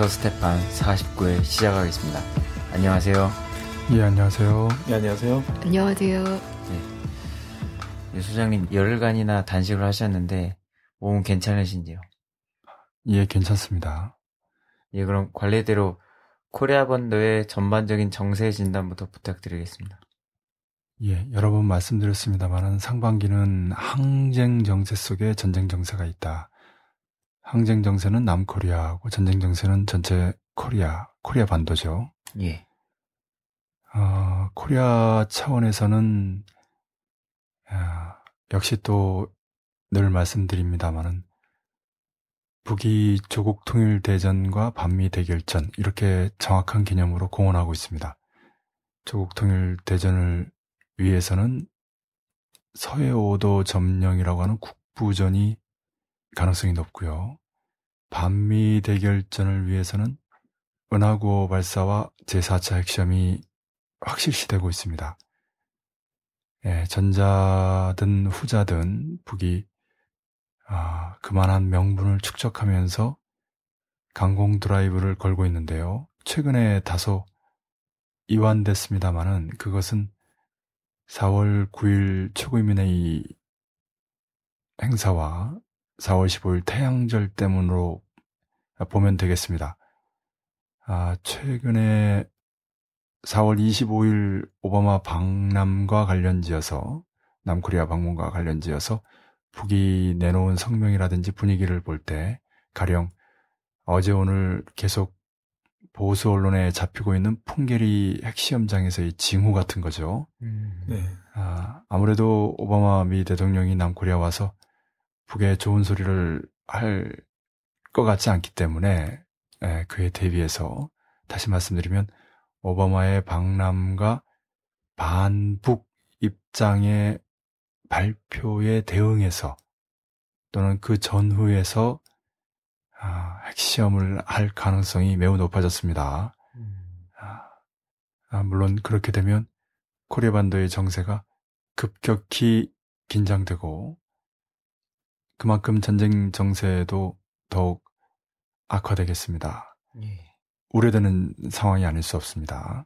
닥터 스테판 49회 시작하겠습니다. 안녕하세요. 예, 안녕하세요. 네, 안녕하세요. 안녕하세요. 네. 소장님, 열흘간이나 단식을 하셨는데, 몸은 괜찮으신지요? 예, 괜찮습니다. 예, 그럼 관례대로 코리아 반도의 전반적인 정세 진단부터 부탁드리겠습니다. 예, 여러 번 말씀드렸습니다만은 상반기는 항쟁 정세 속에 전쟁 정세가 있다. 항쟁 정세는 남코리아하고 전쟁 정세는 전체 코리아, 코리아 반도죠. 예. 어, 코리아 차원에서는 아, 역시 또 늘 말씀드립니다만은 북이 조국 통일 대전과 반미 대결전 이렇게 정확한 개념으로 공언하고 있습니다. 조국 통일 대전을 위해서는 서해오도 점령이라고 하는 국부전이 가능성이 높고요. 반미 대결전을 위해서는 은하구호 발사와 제4차 핵시험이 확실시되고 있습니다. 예, 전자든 후자든 북이 아, 그만한 명분을 축적하면서 강공 드라이브를 걸고 있는데요. 최근에 다소 이완됐습니다만은 그것은 4월 9일 최고인민회의 행사와 4월 15일 태양절 때문으로 보면 되겠습니다. 아, 최근에 4월 25일 오바마 방남과 관련지어서 남코리아 방문과 관련지어서 북이 내놓은 성명이라든지 분위기를 볼 때 가령 어제 오늘 계속 보수 언론에 잡히고 있는 풍계리 핵시험장에서의 징후 같은 거죠. 음. 네. 아, 아무래도 오바마 미 대통령이 남코리아 와서 북에 좋은 소리를 할 것 같지 않기 때문에 에, 그에 대비해서 다시 말씀드리면 오바마의 방남과 반북 입장의 발표에 대응해서 또는 그 전후에서 아, 핵시험을 할 가능성이 매우 높아졌습니다. 아, 아, 물론 그렇게 되면 코리아 반도의 정세가 급격히 긴장되고 그만큼 전쟁 정세도 더욱 악화되겠습니다. 예. 우려되는 상황이 아닐 수 없습니다.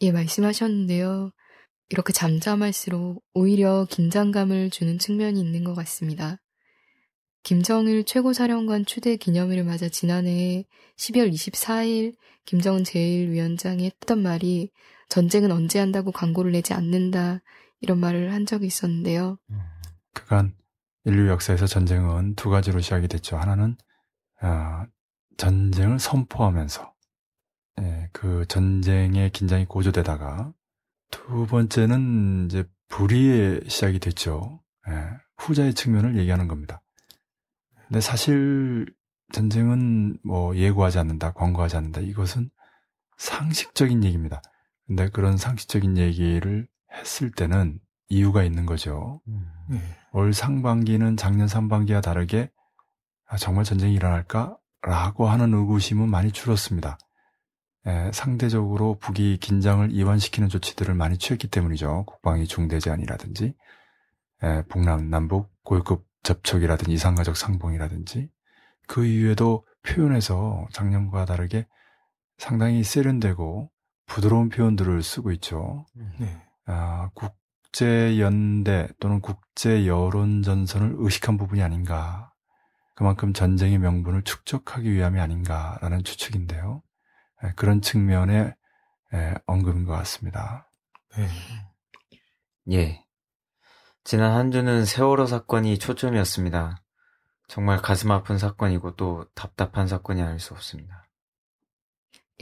예, 말씀하셨는데요. 이렇게 잠잠할수록 오히려 긴장감을 주는 측면이 있는 것 같습니다. 김정일 최고사령관 추대 기념일을 맞아 지난해 12월 24일 김정은 제1위원장이 했던 말이 전쟁은 언제 한다고 광고를 내지 않는다 이런 말을 한 적이 있었는데요. 그간 인류 역사에서 전쟁은 두 가지로 시작이 됐죠. 하나는 아, 전쟁을 선포하면서 예, 그 전쟁의 긴장이 고조되다가 두 번째는 이제 불의의 시작이 됐죠. 예, 후자의 측면을 얘기하는 겁니다. 근데 사실 전쟁은 뭐 예고하지 않는다, 광고하지 않는다. 이것은 상식적인 얘기입니다. 근데 그런 상식적인 얘기를 했을 때는 이유가 있는 거죠. 네. 올 상반기는 작년 상반기와 다르게 아, 정말 전쟁이 일어날까? 라고 하는 의구심은 많이 줄었습니다. 에, 상대적으로 북이 긴장을 이완시키는 조치들을 많이 취했기 때문이죠. 국방위 중대제한이라든지, 에, 북남, 남북 고위급 접촉이라든지 이상가족 상봉이라든지, 그 이후에도 표현에서 작년과 다르게 상당히 세련되고 부드러운 표현들을 쓰고 있죠. 네. 아, 국 제연대 또는 국제여론전선을 의식한 부분이 아닌가. 그만큼 전쟁의 명분을 축적하기 위함이 아닌가라는 추측인데요. 에, 그런 측면의 에, 언급인 것 같습니다. 네. 예. 지난 한 주는 세월호 사건이 초점이었습니다. 정말 가슴 아픈 사건이고 또 답답한 사건이 아닐 수 없습니다.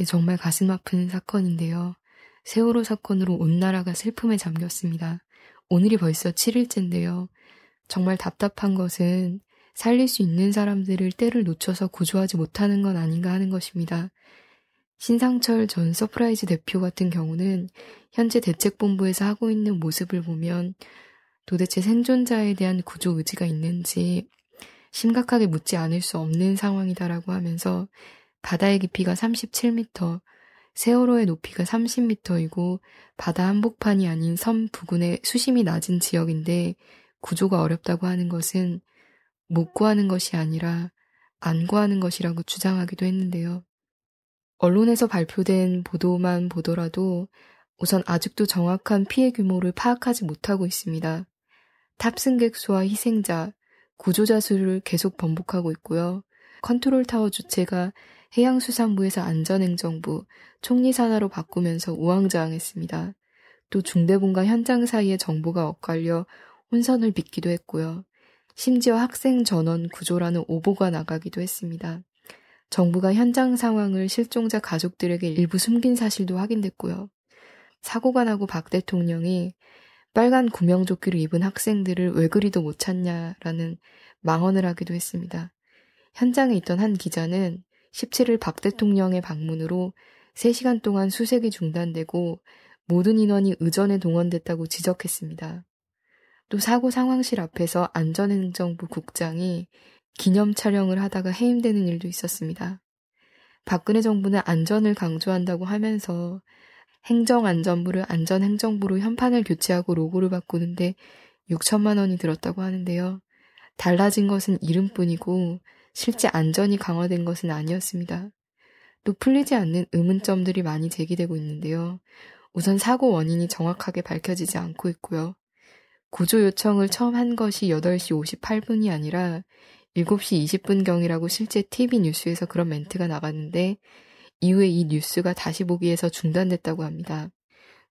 예, 정말 가슴 아픈 사건인데요. 세월호 사건으로 온 나라가 슬픔에 잠겼습니다. 오늘이 벌써 7일째인데요. 정말 답답한 것은 살릴 수 있는 사람들을 때를 놓쳐서 구조하지 못하는 건 아닌가 하는 것입니다. 신상철 전 서프라이즈 대표 같은 경우는 현재 대책본부에서 하고 있는 모습을 보면 도대체 생존자에 대한 구조 의지가 있는지 심각하게 묻지 않을 수 없는 상황이다라고 하면서 바다의 깊이가 37m, 세월호의 높이가 30m이고 바다 한복판이 아닌 섬 부근의 수심이 낮은 지역인데 구조가 어렵다고 하는 것은 못 구하는 것이 아니라 안 구하는 것이라고 주장하기도 했는데요. 언론에서 발표된 보도만 보더라도 우선 아직도 정확한 피해 규모를 파악하지 못하고 있습니다. 탑승객 수와 희생자, 구조자 수를 계속 번복하고 있고요. 컨트롤 타워 주체가 해양수산부에서 안전행정부, 총리 산하로 바꾸면서 우왕좌왕했습니다. 또 중대본과 현장 사이에 정보가 엇갈려 혼선을 빚기도 했고요. 심지어 학생 전원 구조라는 오보가 나가기도 했습니다. 정부가 현장 상황을 실종자 가족들에게 일부 숨긴 사실도 확인됐고요. 사고가 나고 박 대통령이 빨간 구명조끼를 입은 학생들을 왜 그리도 못 찾냐라는 망언을 하기도 했습니다. 현장에 있던 한 기자는 17일 박 대통령의 방문으로 3시간 동안 수색이 중단되고 모든 인원이 의전에 동원됐다고 지적했습니다. 또 사고 상황실 앞에서 안전행정부 국장이 기념 촬영을 하다가 해임되는 일도 있었습니다. 박근혜 정부는 안전을 강조한다고 하면서 행정안전부를 안전행정부로 현판을 교체하고 로고를 바꾸는데 6천만 원이 들었다고 하는데요. 달라진 것은 이름뿐이고 실제 안전이 강화된 것은 아니었습니다. 또 풀리지 않는 의문점들이 많이 제기되고 있는데요. 우선 사고 원인이 정확하게 밝혀지지 않고 있고요. 구조 요청을 처음 한 것이 8시 58분이 아니라 7시 20분경이라고 실제 TV 뉴스에서 그런 멘트가 나갔는데 이후에 이 뉴스가 다시 보기에서 중단됐다고 합니다.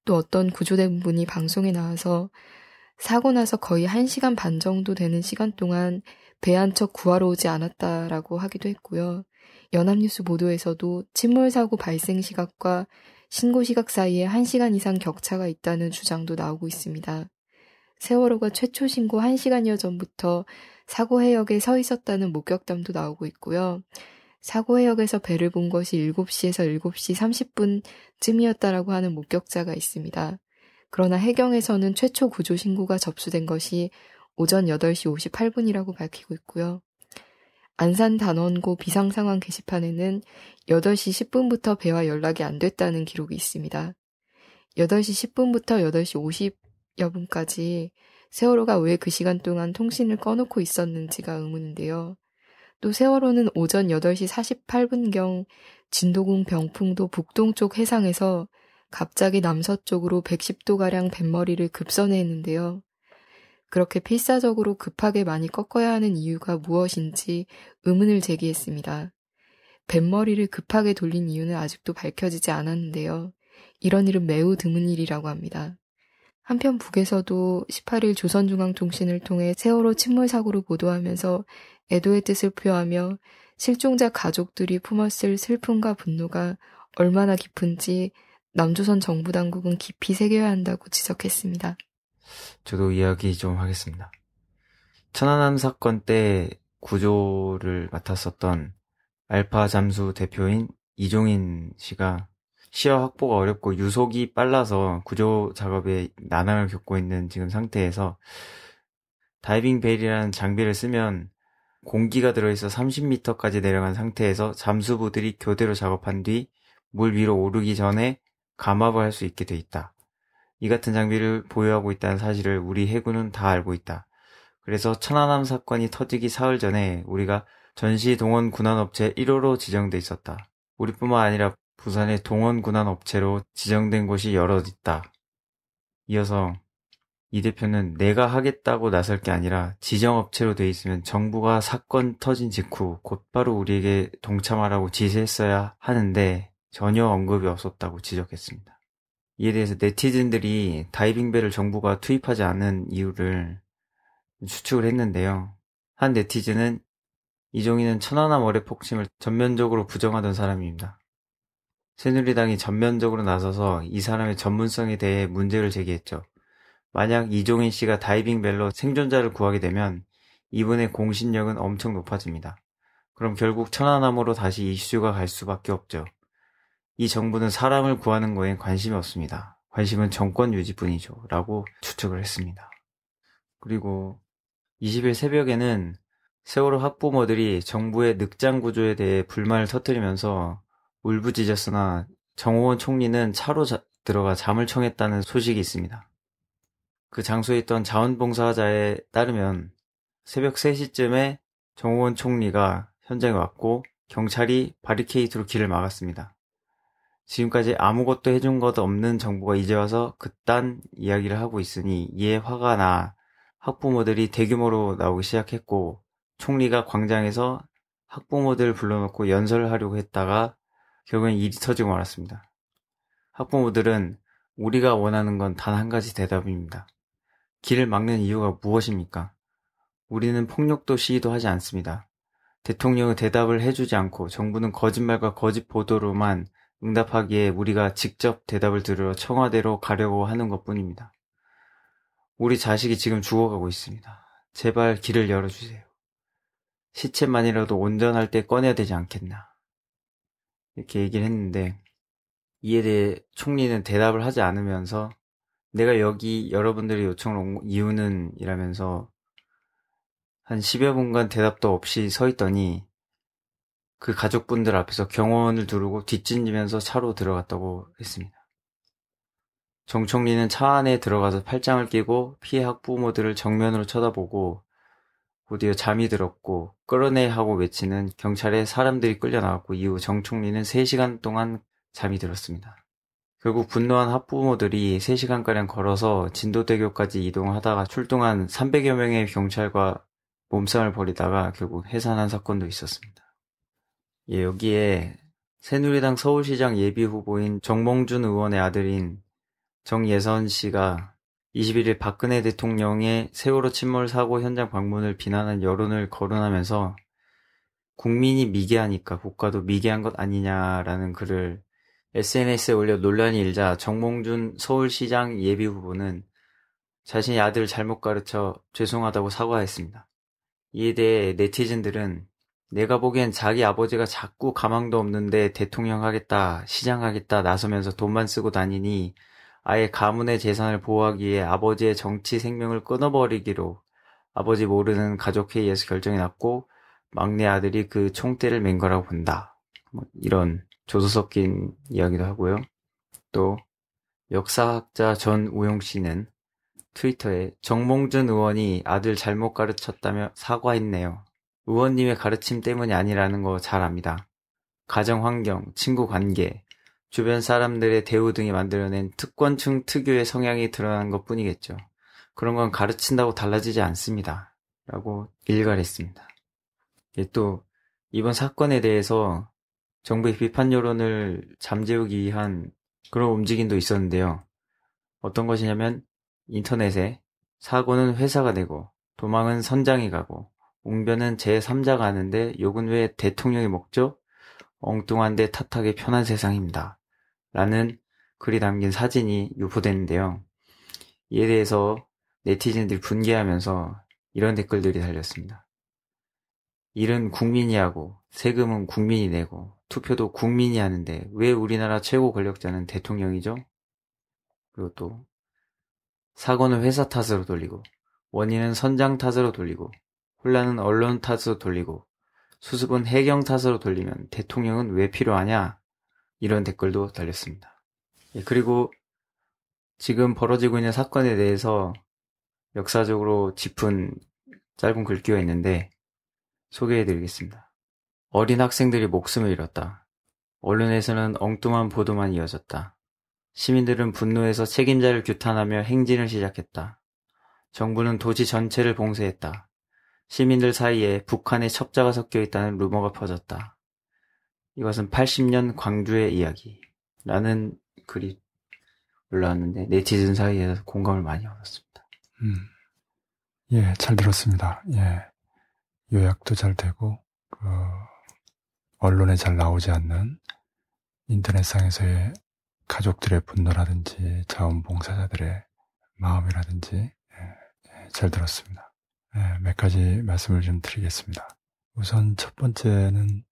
또 어떤 구조된 분이 방송에 나와서 사고 나서 거의 1시간 반 정도 되는 시간 동안 배한 척 구하러 오지 않았다라고 하기도 했고요. 연합뉴스 보도에서도 침몰 사고 발생 시각과 신고 시각 사이에 1시간 이상 격차가 있다는 주장도 나오고 있습니다. 세월호가 최초 신고 1시간여 전부터 사고 해역에 서 있었다는 목격담도 나오고 있고요. 사고 해역에서 배를 본 것이 7시에서 7시 30분쯤이었다라고 하는 목격자가 있습니다. 그러나 해경에서는 최초 구조 신고가 접수된 것이 오전 8시 58분이라고 밝히고 있고요. 안산 단원고 비상 상황 게시판에는 8시 10분부터 배와 연락이 안 됐다는 기록이 있습니다. 8시 10분부터 8시 50여 분까지 세월호가 왜 그 시간 동안 통신을 꺼놓고 있었는지가 의문인데요. 또 세월호는 오전 8시 48분경 진도군 병풍도 북동쪽 해상에서 갑자기 남서쪽으로 110도가량 뱃머리를 급선회했는데요. 그렇게 필사적으로 급하게 많이 꺾어야 하는 이유가 무엇인지 의문을 제기했습니다. 뱃머리를 급하게 돌린 이유는 아직도 밝혀지지 않았는데요. 이런 일은 매우 드문 일이라고 합니다. 한편 북에서도 18일 조선중앙통신을 통해 세월호 침몰 사고를 보도하면서 애도의 뜻을 표하며 실종자 가족들이 품었을 슬픔과 분노가 얼마나 깊은지 남조선 정부 당국은 깊이 새겨야 한다고 지적했습니다. 저도 이야기 좀 하겠습니다. 천안함 사건 때 구조를 맡았었던 알파 잠수 대표인 이종인 씨가 시야 확보가 어렵고 유속이 빨라서 구조 작업에 난항을 겪고 있는 지금 상태에서 다이빙 벨이라는 장비를 쓰면 공기가 들어있어 30m까지 내려간 상태에서 잠수부들이 교대로 작업한 뒤 물 위로 오르기 전에 감압을 할 수 있게 돼 있다. 이 같은 장비를 보유하고 있다는 사실을 우리 해군은 다 알고 있다. 그래서 천안함 사건이 터지기 사흘 전에 우리가 전시 동원 군환 업체 1호로 지정돼 있었다. 우리뿐만 아니라 부산의 동원 군환 업체로 지정된 곳이 여러 있다. 이어서 이 대표는 내가 하겠다고 나설 게 아니라 지정업체로 돼 있으면 정부가 사건 터진 직후 곧바로 우리에게 동참하라고 지시했어야 하는데 전혀 언급이 없었다고 지적했습니다. 이에 대해서 네티즌들이 다이빙벨을 정부가 투입하지 않는 이유를 추측을 했는데요. 한 네티즌은 이종희는 천안함 어뢰 폭침을 전면적으로 부정하던 사람입니다. 새누리당이 전면적으로 나서서 이 사람의 전문성에 대해 문제를 제기했죠. 만약 이종인 씨가 다이빙 벨로 생존자를 구하게 되면 이분의 공신력은 엄청 높아집니다. 그럼 결국 천안함으로 다시 이슈가 갈 수밖에 없죠. 이 정부는 사람을 구하는 거에 관심이 없습니다. 관심은 정권 유지뿐이죠. 라고 추측을 했습니다. 그리고 20일 새벽에는 세월호 학부모들이 정부의 늑장 구조에 대해 불만을 터뜨리면서 울부짖었으나 정호원 총리는 차로 자, 들어가 잠을 청했다는 소식이 있습니다. 그 장소에 있던 자원봉사자에 따르면 새벽 3시쯤에 정호원 총리가 현장에 왔고 경찰이 바리케이트로 길을 막았습니다. 지금까지 아무것도 해준 것 없는 정부가 이제 와서 그딴 이야기를 하고 있으니 이에 화가 나 학부모들이 대규모로 나오기 시작했고 총리가 광장에서 학부모들 불러놓고 연설을 하려고 했다가 결국엔 일이 터지고 말았습니다. 학부모들은 우리가 원하는 건 단 한 가지 대답입니다. 길을 막는 이유가 무엇입니까? 우리는 폭력도 시위도 하지 않습니다. 대통령은 대답을 해주지 않고 정부는 거짓말과 거짓 보도로만 응답하기에 우리가 직접 대답을 들으러 청와대로 가려고 하는 것 뿐입니다. 우리 자식이 지금 죽어가고 있습니다. 제발 길을 열어주세요. 시체만이라도 온전할 때 꺼내야 되지 않겠나. 이렇게 얘기를 했는데, 이에 대해 총리는 대답을 하지 않으면서, 내가 여기 여러분들의 요청을 온 이유는 이라면서, 한 10여 분간 대답도 없이 서 있더니, 그 가족분들 앞에서 경호원을 두르고 뒷짐지면서 차로 들어갔다고 했습니다. 정 총리는 차 안에 들어가서 팔짱을 끼고 피해 학부모들을 정면으로 쳐다보고 곧이어 잠이 들었고 끌어내 하고 외치는 경찰에 사람들이 끌려 나왔고 이후 정 총리는 3시간 동안 잠이 들었습니다. 결국 분노한 학부모들이 3시간가량 걸어서 진도대교까지 이동하다가 출동한 300여 명의 경찰과 몸싸움을 벌이다가 결국 해산한 사건도 있었습니다. 예, 여기에 새누리당 서울시장 예비 후보인 정몽준 의원의 아들인 정예선 씨가 21일 박근혜 대통령의 세월호 침몰 사고 현장 방문을 비난한 여론을 거론하면서 국민이 미개하니까 국가도 미개한 것 아니냐라는 글을 SNS에 올려 논란이 일자 정몽준 서울시장 예비 후보는 자신의 아들을 잘못 가르쳐 죄송하다고 사과했습니다. 이에 대해 네티즌들은 내가 보기엔 자기 아버지가 자꾸 가망도 없는데 대통령 하겠다, 시장 하겠다 나서면서 돈만 쓰고 다니니 아예 가문의 재산을 보호하기 위해 아버지의 정치 생명을 끊어버리기로 아버지 모르는 가족회의에서 결정이 났고 막내 아들이 그 총대를 맨 거라고 본다. 뭐 이런 조소 섞인 이야기도 하고요. 또 역사학자 전 우용 씨는 트위터에 정몽준 의원이 아들 잘못 가르쳤다며 사과했네요. 의원님의 가르침 때문이 아니라는 거 잘 압니다. 가정 환경, 친구 관계, 주변 사람들의 대우 등이 만들어낸 특권층 특유의 성향이 드러난 것 뿐이겠죠. 그런 건 가르친다고 달라지지 않습니다. 라고 일갈했습니다. 예, 또, 이번 사건에 대해서 정부의 비판 여론을 잠재우기 위한 그런 움직임도 있었는데요. 어떤 것이냐면, 인터넷에 사고는 회사가 되고, 도망은 선장이 가고, 웅변은 제3자가 하는데 욕은 왜 대통령이 먹죠? 엉뚱한데 탓하기 편한 세상입니다. 라는 글이 담긴 사진이 유포됐는데요. 이에 대해서 네티즌들이 분개하면서 이런 댓글들이 달렸습니다. 일은 국민이 하고 세금은 국민이 내고 투표도 국민이 하는데 왜 우리나라 최고 권력자는 대통령이죠? 그리고 또 사고는 회사 탓으로 돌리고 원인은 선장 탓으로 돌리고 혼란은 언론 탓으로 돌리고 수습은 해경 탓으로 돌리면 대통령은 왜 필요하냐? 이런 댓글도 달렸습니다. 예, 그리고 지금 벌어지고 있는 사건에 대해서 역사적으로 짚은 짧은 글귀가 있는데 소개해 드리겠습니다. 어린 학생들이 목숨을 잃었다. 언론에서는 엉뚱한 보도만 이어졌다. 시민들은 분노해서 책임자를 규탄하며 행진을 시작했다. 정부는 도시 전체를 봉쇄했다. 시민들 사이에 북한의 첩자가 섞여 있다는 루머가 퍼졌다. 이것은 80년 광주의 이야기. 라는 글이 올라왔는데 네티즌 사이에서 공감을 많이 얻었습니다. 음. 예, 잘 들었습니다. 예. 요약도 잘 되고, 그, 언론에 잘 나오지 않는 인터넷상에서의 가족들의 분노라든지 자원봉사자들의 마음이라든지 예, 예, 잘 들었습니다. 네, 몇 가지 말씀을 좀 드리겠습니다. 우선 첫 번째는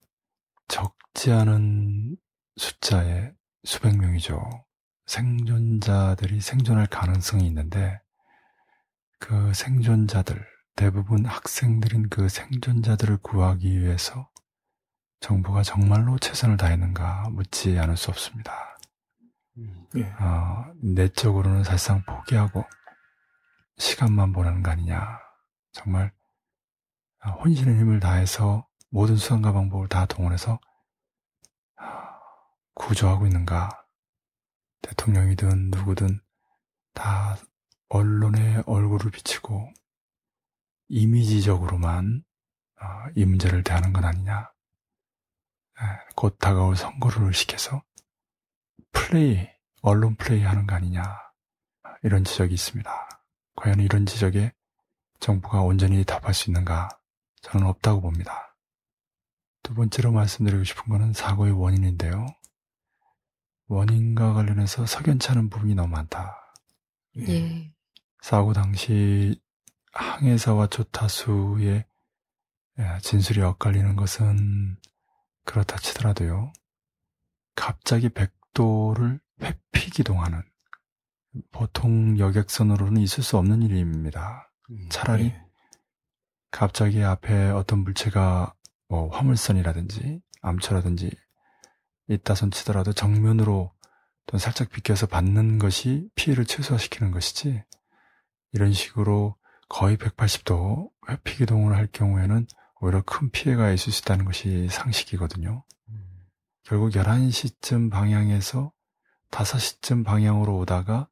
적지 않은 숫자의 수백 명이죠. 생존자들이 생존할 가능성이 있는데 그 생존자들, 대부분 학생들인 그 생존자들을 구하기 위해서 정부가 정말로 최선을 다했는가 묻지 않을 수 없습니다. 네. 어, 내적으로는 사실상 포기하고 시간만 보내는 거 아니냐. 정말 혼신의 힘을 다해서 모든 수단과 방법을 다 동원해서 구조하고 있는가? 대통령이든 누구든 다 언론에 얼굴을 비치고 이미지적으로만 아, 이 문제를 대하는 건 아니냐. 곧 다가올 선거를 시켜서 플레이, 언론 플레이 하는 거 아니냐. 이런 지적이 있습니다. 과연 이런 지적에 정부가 온전히 답할 수 있는가? 저는 없다고 봅니다. 두 번째로 말씀드리고 싶은 것은 사고의 원인인데요. 원인과 관련해서 석연치 않은 부분이 너무 많다. 예. 사고 당시 항해사와 조타수의 예, 진술이 엇갈리는 것은 그렇다 치더라도요. 갑자기 백도를 회피 기동하는 보통 여객선으로는 있을 수 없는 일입니다. 음, 차라리 네. 갑자기 앞에 어떤 물체가 뭐 화물선이라든지 암초라든지 있다손 치더라도 정면으로 또 살짝 비껴서 받는 것이 피해를 최소화시키는 것이지 이런 식으로 거의 180도 회피 기동을 할 경우에는 오히려 큰 피해가 있을 수 있다는 것이 상식이거든요. 결국 11시쯤 방향에서 5시쯤 방향으로 오다가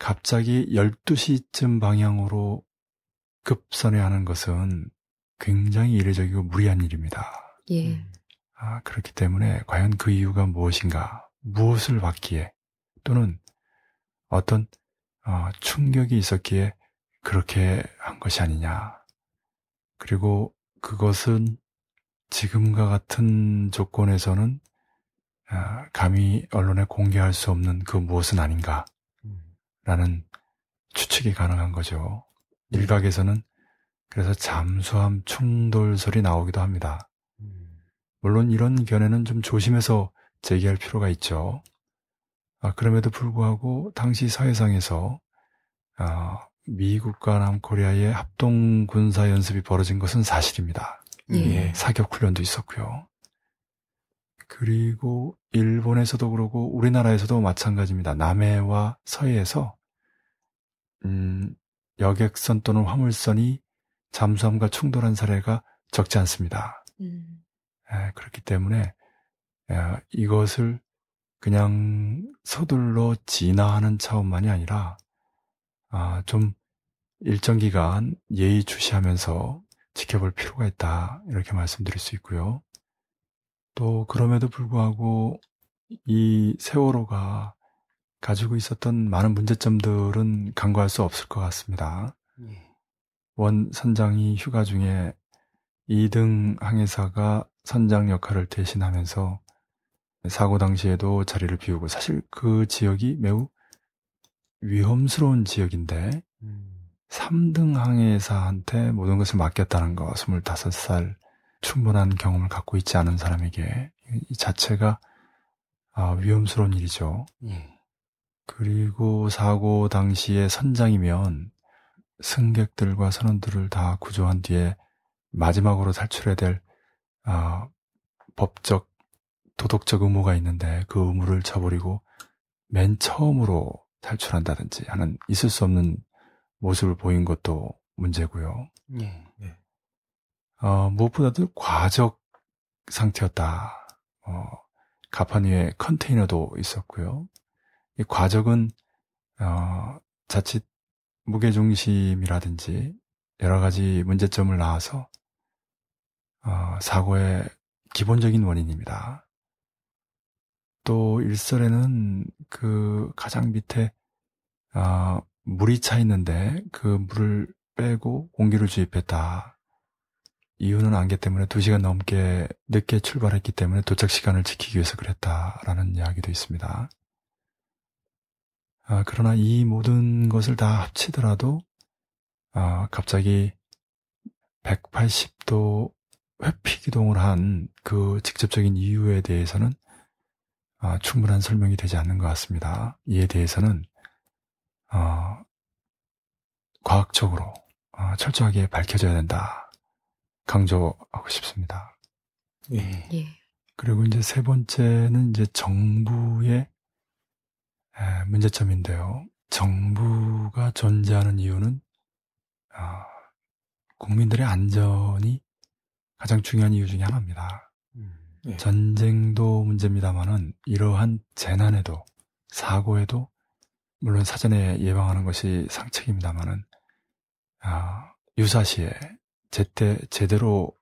갑자기 12시쯤 방향으로 급선회하는 것은 굉장히 이례적이고 무리한 일입니다. 예. 아, 그렇기 때문에 과연 그 이유가 무엇인가, 무엇을 받기에 또는 어떤 어, 충격이 있었기에 그렇게 한 것이 아니냐. 그리고 그것은 지금과 같은 조건에서는 아, 감히 언론에 공개할 수 없는 그 무엇은 아닌가. 라는 추측이 가능한 거죠. 일각에서는 그래서 잠수함 충돌 설이 나오기도 합니다. 물론 이런 견해는 좀 조심해서 제기할 필요가 있죠. 아, 그럼에도 불구하고 당시 사회상에서 아, 미국과 남코리아의 합동 군사 연습이 벌어진 것은 사실입니다. 예. 사격 훈련도 있었고요. 그리고 일본에서도 그러고 우리나라에서도 마찬가지입니다. 남해와 서해에서 음, 여객선 또는 화물선이 잠수함과 충돌한 사례가 적지 않습니다. 음. 에, 그렇기 때문에 에, 이것을 그냥 서둘러 진화하는 차원만이 아니라 아, 좀 일정 기간 예의 주시하면서 지켜볼 필요가 있다 이렇게 말씀드릴 수 있고요. 또 그럼에도 불구하고 이 세월호가 가지고 있었던 많은 문제점들은 간과할 수 없을 것 같습니다. 예. 원 선장이 휴가 중에 2등 항해사가 선장 역할을 대신하면서 사고 당시에도 자리를 비우고 사실 그 지역이 매우 위험스러운 지역인데 음. 3등 항해사한테 모든 것을 맡겼다는 거 25살 충분한 경험을 갖고 있지 않은 사람에게 이 자체가 아, 위험스러운 일이죠. 예. 그리고 사고 당시에 선장이면 승객들과 선원들을 다 구조한 뒤에 마지막으로 탈출해야 될 아, 법적 도덕적 의무가 있는데 그 의무를 저버리고 맨 처음으로 탈출한다든지 하는 있을 수 없는 모습을 보인 것도 문제고요. 네. 네. 어, 무엇보다도 과적 상태였다. 어, 가판 위에 컨테이너도 있었고요. 이 과적은 어, 자칫 무게중심이라든지 여러 가지 문제점을 낳아서 어, 사고의 기본적인 원인입니다. 또 일설에는 그 가장 밑에 어, 물이 차 있는데 그 물을 빼고 공기를 주입했다. 이유는 안개 때문에 2시간 넘게 늦게 출발했기 때문에 도착 시간을 지키기 위해서 그랬다라는 이야기도 있습니다. 아, 그러나 이 모든 것을 다 합치더라도 아, 갑자기 180도 회피 기동을 한 그 직접적인 이유에 대해서는 아, 충분한 설명이 되지 않는 것 같습니다. 이에 대해서는 어, 과학적으로 어, 철저하게 밝혀져야 된다. 강조하고 싶습니다. 예. 예. 그리고 이제 세 번째는 이제 정부의 문제점인데요. 정부가 존재하는 이유는 어, 국민들의 안전이 가장 중요한 이유 중에 하나입니다. 음. 네. 전쟁도 문제입니다만은 이러한 재난에도 사고에도 물론 사전에 예방하는 것이 상책입니다만은 아, 유사시에 제때 제대로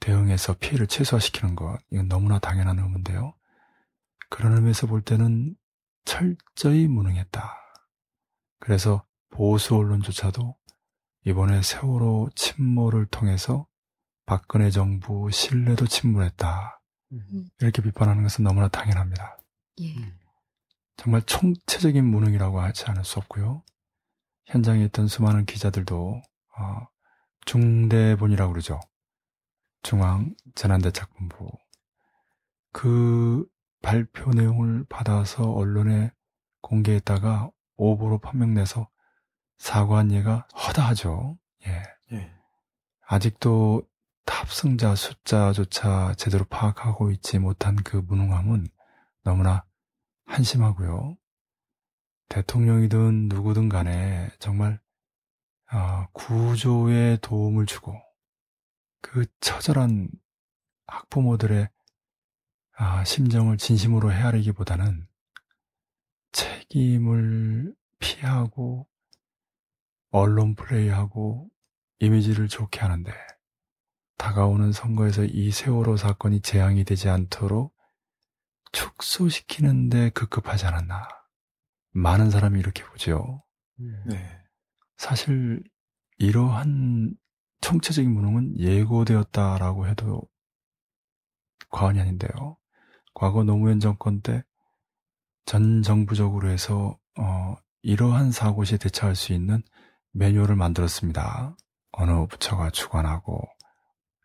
대응해서 피해를 최소화시키는 것 이건 너무나 당연한 의무인데요. 그런 의미에서 볼 때는 철저히 무능했다. 그래서 보수 언론조차도 이번에 세월호 침몰을 통해서 박근혜 정부 신뢰도 침몰했다. 음. 이렇게 비판하는 것은 너무나 당연합니다. 예. 정말 총체적인 무능이라고 하지 않을 수 없고요. 현장에 있던 수많은 기자들도 어, 중대본이라고 그러죠. 중앙 재난대책본부 그 발표 내용을 받아서 언론에 공개했다가 오보로 판명내서 사과한 예가 허다하죠. 예. 예. 아직도 탑승자 숫자조차 제대로 파악하고 있지 못한 그 무능함은 너무나 한심하고요. 대통령이든 누구든 간에 정말 어, 구조에 도움을 주고 그 처절한 학부모들의 아, 심정을 진심으로 헤아리기보다는 책임을 피하고 언론 플레이하고 이미지를 좋게 하는데 다가오는 선거에서 이 세월호 사건이 재앙이 되지 않도록 축소시키는데 급급하지 않았나. 많은 사람이 이렇게 보죠. 네. 사실 이러한 총체적인 무능은 예고되었다라고 해도 과언이 아닌데요. 과거 노무현 정권 때 전 정부적으로 해서 어, 이러한 사고 시에 대처할 수 있는 매뉴얼을 만들었습니다. 어느 부처가 주관하고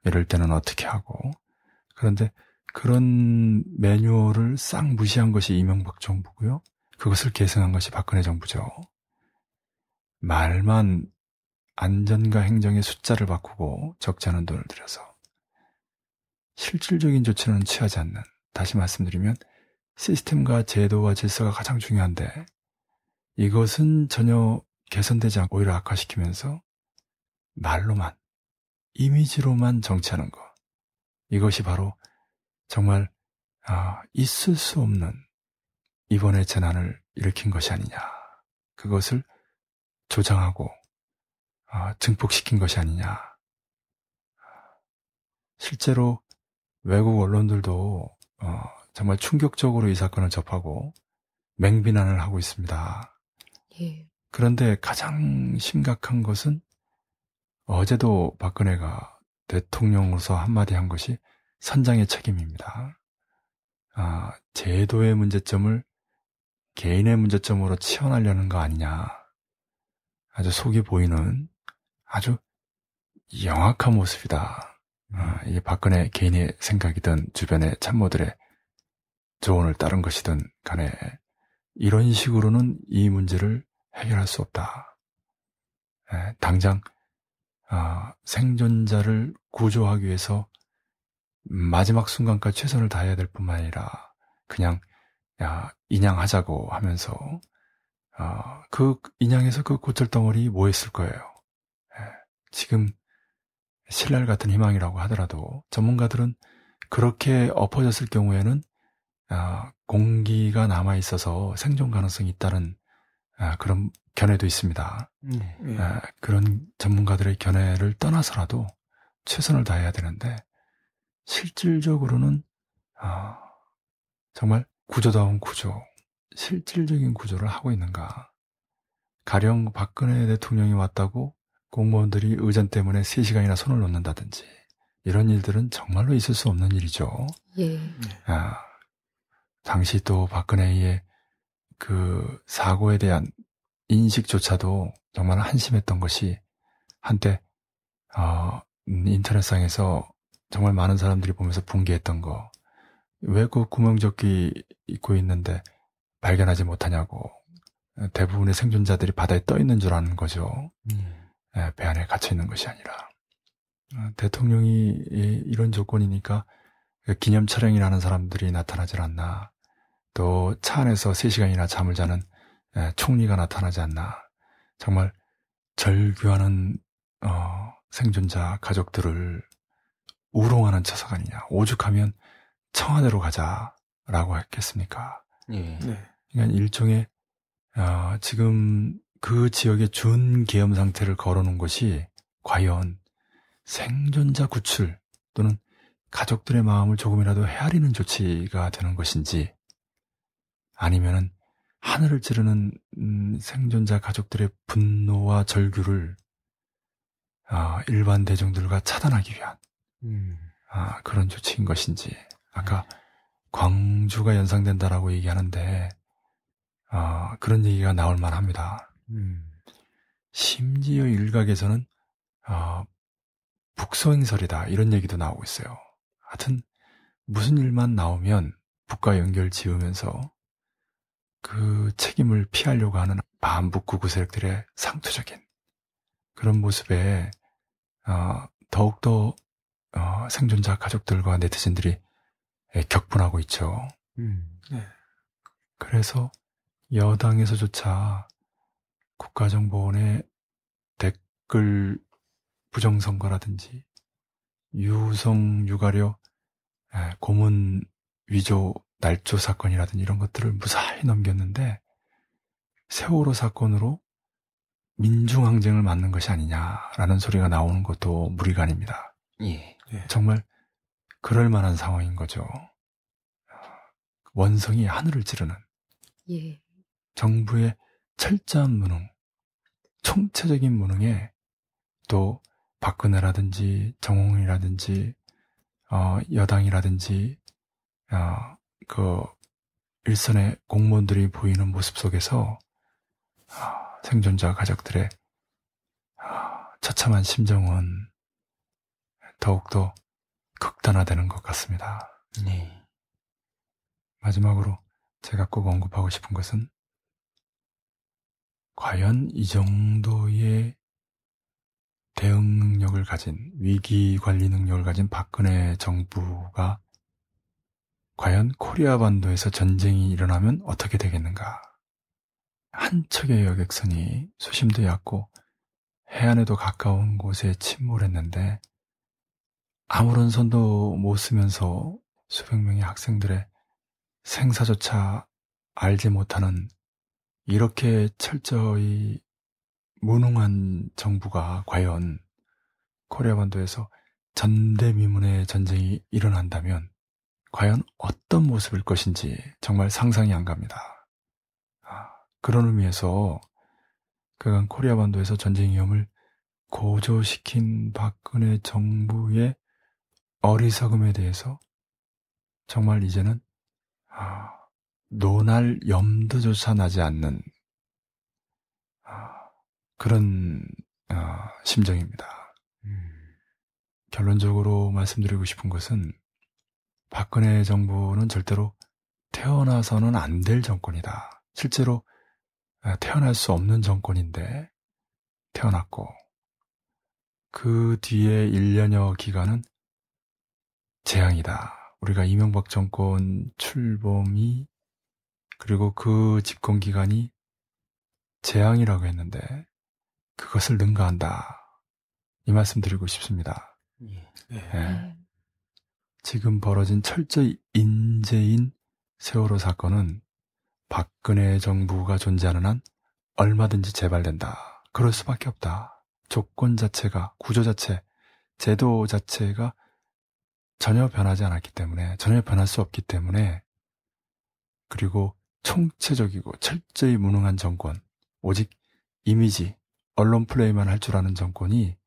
이럴 때는 어떻게 하고 그런데 그런 매뉴얼을 싹 무시한 것이 이명박 정부고요. 그것을 계승한 것이 박근혜 정부죠. 말만 안전과 행정의 숫자를 바꾸고 적지 않은 돈을 들여서 실질적인 조치는 취하지 않는 다시 말씀드리면 시스템과 제도와 질서가 가장 중요한데 이것은 전혀 개선되지 않고 오히려 악화시키면서 말로만 이미지로만 정치하는 것. 이것이 바로 정말 아, 있을 수 없는 이번의 재난을 일으킨 것이 아니냐. 그것을 조장하고 아, 증폭시킨 것이 아니냐 실제로 외국 언론들도 어, 정말 충격적으로 이 사건을 접하고 맹비난을 하고 있습니다. 예. 그런데 가장 심각한 것은 어제도 박근혜가 대통령으로서 한마디 한 것이 선장의 책임입니다. 아, 제도의 문제점을 개인의 문제점으로 치환하려는 거 아니냐. 아주 속이 보이는 아주 영악한 모습이다. 아, 이게 박근혜 개인의 생각이든 주변의 참모들의 조언을 따른 것이든 간에 이런 식으로는 이 문제를 해결할 수 없다. 에, 당장 아, 생존자를 구조하기 위해서 마지막 순간까지 최선을 다해야 될 뿐만 아니라 그냥 야 인양하자고 하면서 어, 그 인양에서 그 고철 덩어리 뭐 했을 거예요. 에, 지금 신랄 같은 희망이라고 하더라도 전문가들은 그렇게 엎어졌을 경우에는 아, 공기가 남아 있어서 생존 가능성이 있다는 아, 그런 견해도 있습니다. 네. 아, 그런 전문가들의 견해를 떠나서라도 최선을 다해야 되는데 실질적으로는 아, 정말 구조다운 구조, 실질적인 구조를 하고 있는가? 가령 박근혜 대통령이 왔다고 공무원들이 의전 때문에 3시간이나 손을 놓는다든지 이런 일들은 정말로 있을 수 없는 일이죠. 예. 아, 당시 또 박근혜의 그 사고에 대한 인식조차도 정말 한심했던 것이 한때 어, 인터넷상에서 정말 많은 사람들이 보면서 붕괴했던 거. 왜 그 구명조끼 입고 있는데 발견하지 못하냐고. 대부분의 생존자들이 바다에 떠 있는 줄 아는 거죠. 음. 예, 배 안에 갇혀 있는 것이 아니라 어, 대통령이 이런 조건이니까 그 기념 촬영이라는 사람들이 나타나질 않나 또 차 안에서 3시간이나 잠을 자는 예, 총리가 나타나지 않나 정말 절규하는 어, 생존자 가족들을 우롱하는 처석 아니냐. 오죽하면 청와대로 가자라고 했겠습니까? 예. 네. 그러니까 일종의 어, 지금 그 지역의 준계엄 상태를 걸어놓은 것이 과연 생존자 구출 또는 가족들의 마음을 조금이라도 헤아리는 조치가 되는 것인지 아니면은 하늘을 찌르는 음, 생존자 가족들의 분노와 절규를 아, 일반 대중들과 차단하기 위한 음. 아, 그런 조치인 것인지 아까 광주가 연상된다라고 얘기하는데 아, 그런 얘기가 나올 만합니다. 음. 심지어 일각에서는 아, 북소행설이다 이런 얘기도 나오고 있어요. 하여튼 무슨 일만 나오면 북과 연결 지으면서 그 책임을 피하려고 하는 반북 구구 세력들의 상투적인 그런 모습에 어, 더욱더 어, 생존자 가족들과 네티즌들이 격분하고 있죠. 음. 네. 그래서 여당에서조차 국가정보원의 댓글 부정선거라든지 유성 유가려 에, 고문 위조 날조 사건이라든지 이런 것들을 무사히 넘겼는데 세월호 사건으로 민중항쟁을 맞는 것이 아니냐라는 소리가 나오는 것도 무리가 아닙니다. 예. 네. 정말 그럴 만한 상황인 거죠. 원성이 하늘을 찌르는 예. 정부의 철저한 무능, 총체적인 무능에 또 박근혜라든지 정홍이라든지 어, 여당이라든지 어, 그 일선의 공무원들이 보이는 모습 속에서 아, 생존자 가족들의 아, 처참한 심정은 더욱더 극단화되는 것 같습니다. 네. 마지막으로 제가 꼭 언급하고 싶은 것은 과연 이 정도의 대응 능력을 가진 위기 관리 능력을 가진 박근혜 정부가 과연 코리아 반도에서 전쟁이 일어나면 어떻게 되겠는가? 한 척의 여객선이 수심도 얕고 해안에도 가까운 곳에 침몰했는데 아무런 손도 못 쓰면서 수백 명의 학생들의 생사조차 알지 못하는 이렇게 철저히 무능한 정부가 과연 코리아 반도에서 전대미문의 전쟁이 일어난다면 과연 어떤 모습일 것인지 정말 상상이 안 갑니다. 아, 그런 의미에서 그간 코리아 반도에서 전쟁 위험을 고조시킨 박근혜 정부의 어리석음에 대해서 정말 이제는 아, 논할 염두조차 나지 않는 아, 그런 아, 심정입니다. 음. 결론적으로 말씀드리고 싶은 것은 박근혜 정부는 절대로 태어나서는 안 될 정권이다. 실제로 아, 태어날 수 없는 정권인데 태어났고 그 뒤에 1년여 기간은 재앙이다. 우리가 이명박 정권 출범이 그리고 그 집권 기간이 재앙이라고 했는데 그것을 능가한다. 이 말씀 드리고 싶습니다. 예. 네. 예. 음. 지금 벌어진 철저히 인재인 세월호 사건은 박근혜 정부가 존재하는 한 얼마든지 재발된다. 그럴 수밖에 없다. 조건 자체가, 구조 자체, 제도 자체가 전혀 변하지 않았기 때문에, 전혀 변할 수 없기 때문에, 그리고 총체적이고 철저히 무능한 정권, 오직 이미지, 언론 플레이만 할 줄 아는 정권이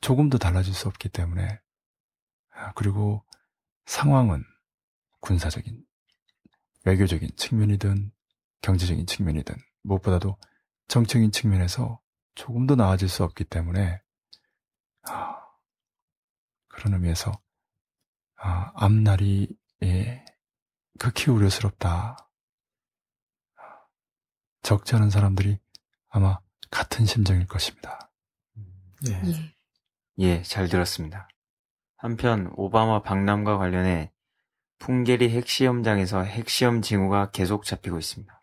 조금도 달라질 수 없기 때문에, 아, 그리고 상황은 군사적인, 외교적인 측면이든 경제적인 측면이든 무엇보다도 정책인 측면에서 조금도 나아질 수 없기 때문에 아, 그런 의미에서 아, 앞날이 예, 극히 우려스럽다. 적지 않은 사람들이 아마 같은 심정일 것입니다. 네. 예. 예, 잘 들었습니다. 한편 오바마 박람과 관련해 풍계리 핵시험장에서 핵시험 징후가 계속 잡히고 있습니다.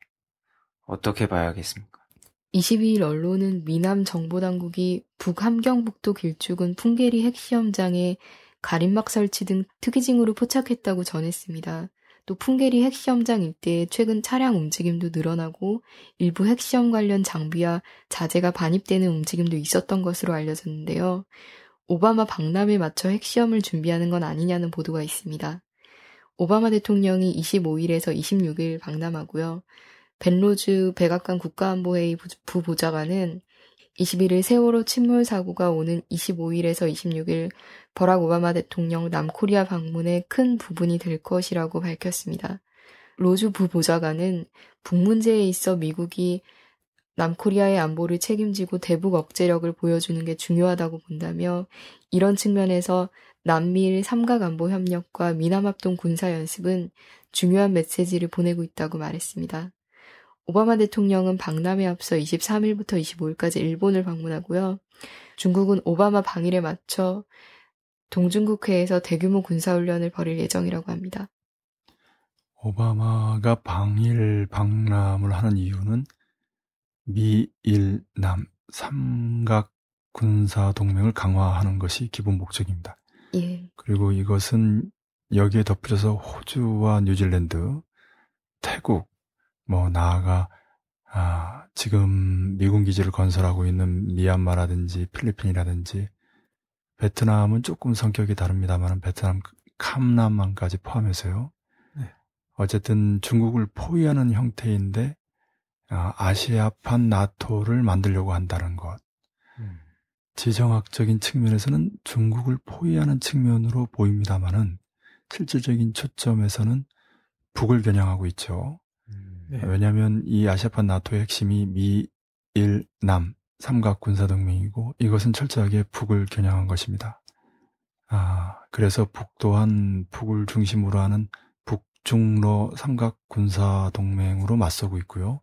어떻게 봐야겠습니까? 22일 언론은 미남 정보당국이 북함경북도 길쭉은 풍계리 핵시험장에 가림막 설치 등 특이징으로 포착했다고 전했습니다. 또 풍계리 핵시험장 일대에 최근 차량 움직임도 늘어나고 일부 핵시험 관련 장비와 자재가 반입되는 움직임도 있었던 것으로 알려졌는데요. 오바마 박람에 맞춰 핵시험을 준비하는 건 아니냐는 보도가 있습니다. 오바마 대통령이 25일에서 26일 박람하고요. 벤로즈 백악관 국가안보회의 부보좌관은 21일 세월호 침몰 사고가 오는 25일에서 26일 버락 오바마 대통령 남코리아 방문의 큰 부분이 될 것이라고 밝혔습니다. 로즈 부보좌관은 북 문제에 있어 미국이 남코리아의 안보를 책임지고 대북 억제력을 보여주는 게 중요하다고 본다며 이런 측면에서 남미일 삼각 안보 협력과 미남 합동 군사 연습은 중요한 메시지를 보내고 있다고 말했습니다. 오바마 대통령은 방남에 앞서 23일부터 25일까지 일본을 방문하고요. 중국은 오바마 방일에 맞춰 동중국해에서 대규모 군사훈련을 벌일 예정이라고 합니다. 오바마가 방일 방람을 하는 이유는 미일남 삼각 군사 동맹을 강화하는 것이 기본 목적입니다. 예. 그리고 이것은 여기에 덧붙여서 호주와 뉴질랜드, 태국, 뭐 나아가 아, 지금 미군 기지를 건설하고 있는 미얀마라든지 필리핀이라든지 베트남은 조금 성격이 다릅니다만 베트남 캄남만까지 포함해서요. 네. 어쨌든 중국을 포위하는 형태인데 아, 아시아판 나토를 만들려고 한다는 것. 음. 지정학적인 측면에서는 중국을 포위하는 측면으로 보입니다만은 실질적인 초점에서는 북을 겨냥하고 있죠. 네. 왜냐하면 이 아시아판 나토의 핵심이 미, 일, 남 삼각 군사 동맹이고 이것은 철저하게 북을 겨냥한 것입니다. 아, 그래서 북 또한 북을 중심으로 하는 북중로 삼각 군사 동맹으로 맞서고 있고요.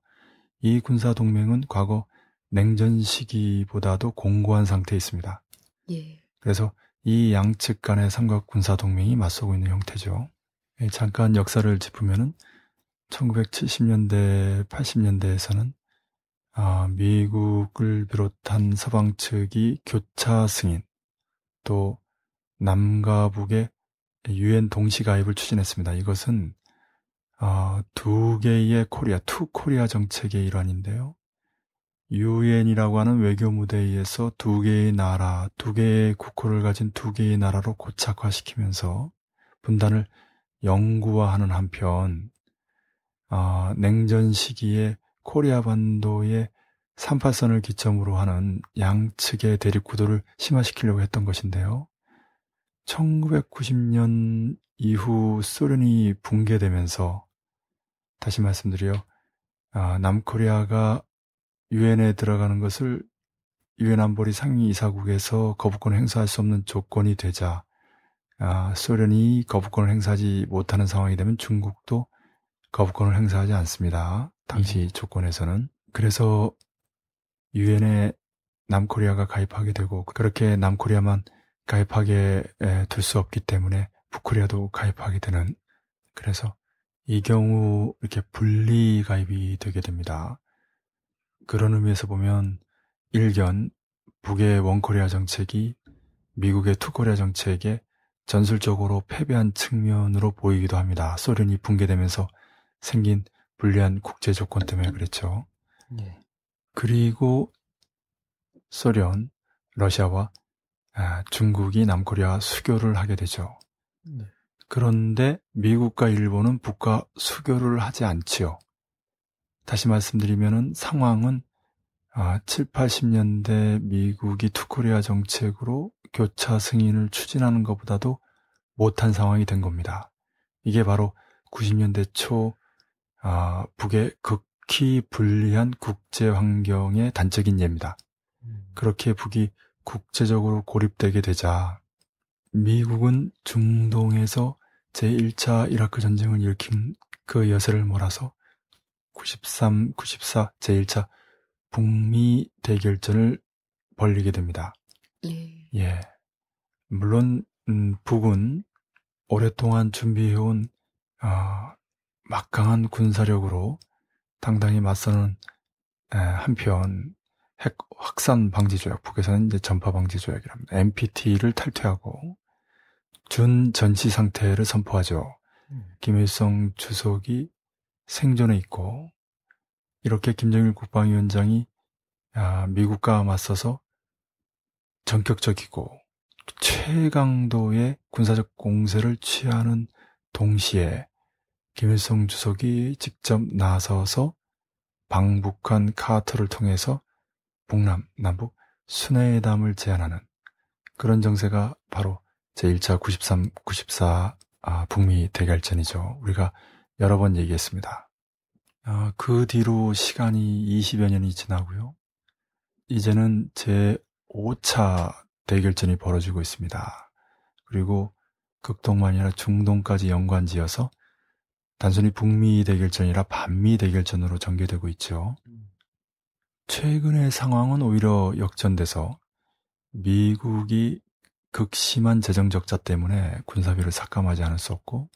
이 군사 동맹은 과거 냉전 시기보다도 공고한 상태에 있습니다. 예. 그래서 이 양측 간의 삼각 군사 동맹이 맞서고 있는 형태죠. 예, 잠깐 역사를 짚으면은 1970년대, 80년대에서는 아, 미국을 비롯한 서방 측이 교차 승인, 또 남과 북의 유엔 동시 가입을 추진했습니다. 이것은 어, 두 개의 코리아, Two Korea 정책의 일환인데요. 유엔이라고 하는 외교 무대에 의해서 두 개의 나라, 두 개의 국호를 가진 두 개의 나라로 고착화시키면서 분단을 영구화하는 한편 어, 냉전 시기에 코리아 반도의 38선을 기점으로 하는 양측의 대립 구도를 심화시키려고 했던 것인데요. 1990년 이후 소련이 붕괴되면서 다시 말씀드려 아, 남코리아가 유엔에 들어가는 것을 유엔 안보리 상위 이사국에서 거부권을 행사할 수 없는 조건이 되자 아, 소련이 거부권을 행사하지 못하는 상황이 되면 중국도 거부권을 행사하지 않습니다. 당시 예. 조건에서는. 그래서 유엔에 남코리아가 가입하게 되고 그렇게 남코리아만 가입하게 둘수 없기 때문에 북코리아도 가입하게 되는 그래서 이 경우 이렇게 분리 가입이 되게 됩니다. 그런 의미에서 보면 일견 북의 원코리아 정책이 미국의 투코리아 정책에 전술적으로 패배한 측면으로 보이기도 합니다. 소련이 붕괴되면서 생긴 불리한 국제 조건 때문에 그랬죠. 예. 그리고 소련, 러시아와 아, 중국이 남코리아 수교를 하게 되죠. 네. 그런데 미국과 일본은 북과 수교를 하지 않지요. 다시 말씀드리면은 상황은 아, 7, 80년대 미국이 투코리아 정책으로 교차 승인을 추진하는 것보다도 못한 상황이 된 겁니다. 이게 바로 90년대 초 아, 북의 극히 불리한 국제 환경의 단적인 예입니다. 음. 그렇게 북이 국제적으로 고립되게 되자 미국은 중동에서 제1차 이라크 전쟁을 일으킨 그 여세를 몰아서 93, 94 제1차 북미 대결전을 벌리게 됩니다. 예. 예. 물론 음, 북은 오랫동안 준비해온 어, 막강한 군사력으로 당당히 맞서는 한편 핵 확산 방지 조약, 북에서는 이제 전파 방지 조약이랍니다. NPT를 탈퇴하고 준 전시 상태를 선포하죠. 음. 김일성 주석이 생존해 있고 이렇게 김정일 국방위원장이 아, 미국과 맞서서 전격적이고 최강도의 군사적 공세를 취하는 동시에 김일성 주석이 직접 나서서 방북한 카터를 통해서 북남, 남북 순회회담을 제안하는 그런 정세가 바로 제1차 93, 94 아, 북미 대결전이죠. 우리가 여러 번 얘기했습니다. 아, 그 뒤로 시간이 20여 년이 지나고요. 이제는 제 5차 대결전이 벌어지고 있습니다. 그리고 극동만이 아니라 중동까지 연관지어서 단순히 북미 대결전이라 반미 대결전으로 전개되고 있죠. 최근의 상황은 오히려 역전돼서 미국이 극심한 재정 적자 때문에 군사비를 삭감하지 않을 수 없고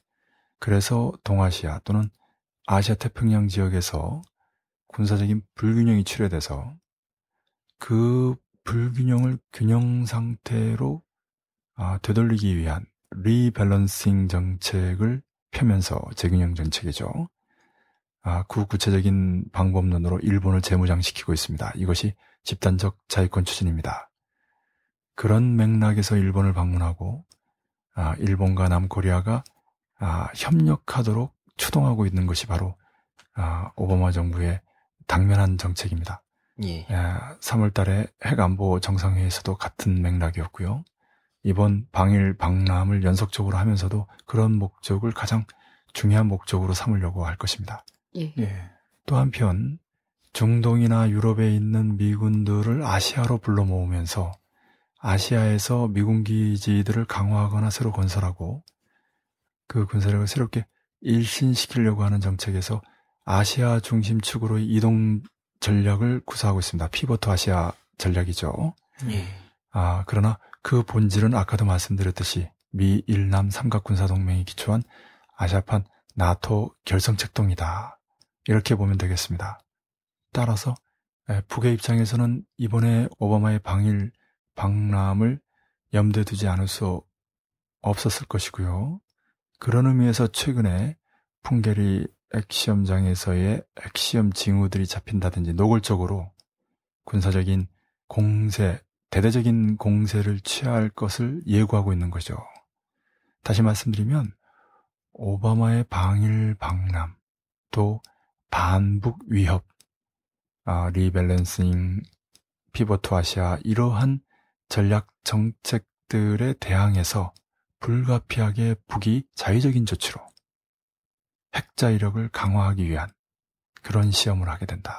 그래서 동아시아 또는 아시아 태평양 지역에서 군사적인 불균형이 출현돼서 그 불균형을 균형 상태로 아, 되돌리기 위한 리밸런싱 정책을 펴면서 재균형 정책이죠. 아, 그 구체적인 방법론으로 일본을 재무장시키고 있습니다. 이것이 집단적 자위권 추진입니다. 그런 맥락에서 일본을 방문하고 아, 일본과 남코리아가 아, 협력하도록 추동하고 있는 것이 바로 아, 오바마 정부의 당면한 정책입니다. 예. 3월 달에 핵 안보 정상회의에서도 같은 맥락이었고요. 이번 방일 방남을 연속적으로 하면서도 그런 목적을 가장 중요한 목적으로 삼으려고 할 것입니다. 예. 예. 또 한편 중동이나 유럽에 있는 미군들을 아시아로 불러 모으면서 아시아에서 미군 기지들을 강화하거나 새로 건설하고 그 군사력을 새롭게 일신시키려고 하는 정책에서 아시아 중심 축으로 이동 전략을 구사하고 있습니다. 피보트 아시아 전략이죠. 예. 아, 그러나 그 본질은 아까도 말씀드렸듯이 미, 일, 남 삼각 군사 동맹이 기초한 아시아판 나토 결성책동이다. 이렇게 보면 되겠습니다. 따라서 북의 입장에서는 이번에 오바마의 방일, 방남을 염두에 두지 않을 수 없었을 것이고요. 그런 의미에서 최근에 풍계리 핵시험장에서의 핵시험 징후들이 잡힌다든지 노골적으로 군사적인 공세, 대대적인 공세를 취할 것을 예고하고 있는 거죠. 다시 말씀드리면 오바마의 방일 방남, 또 반북 위협, 아, 리밸런싱, 피보트 아시아 이러한 전략 정책들에 대항해서 불가피하게 북이 자위적인 조치로 핵자위력을 강화하기 위한 그런 시험을 하게 된다.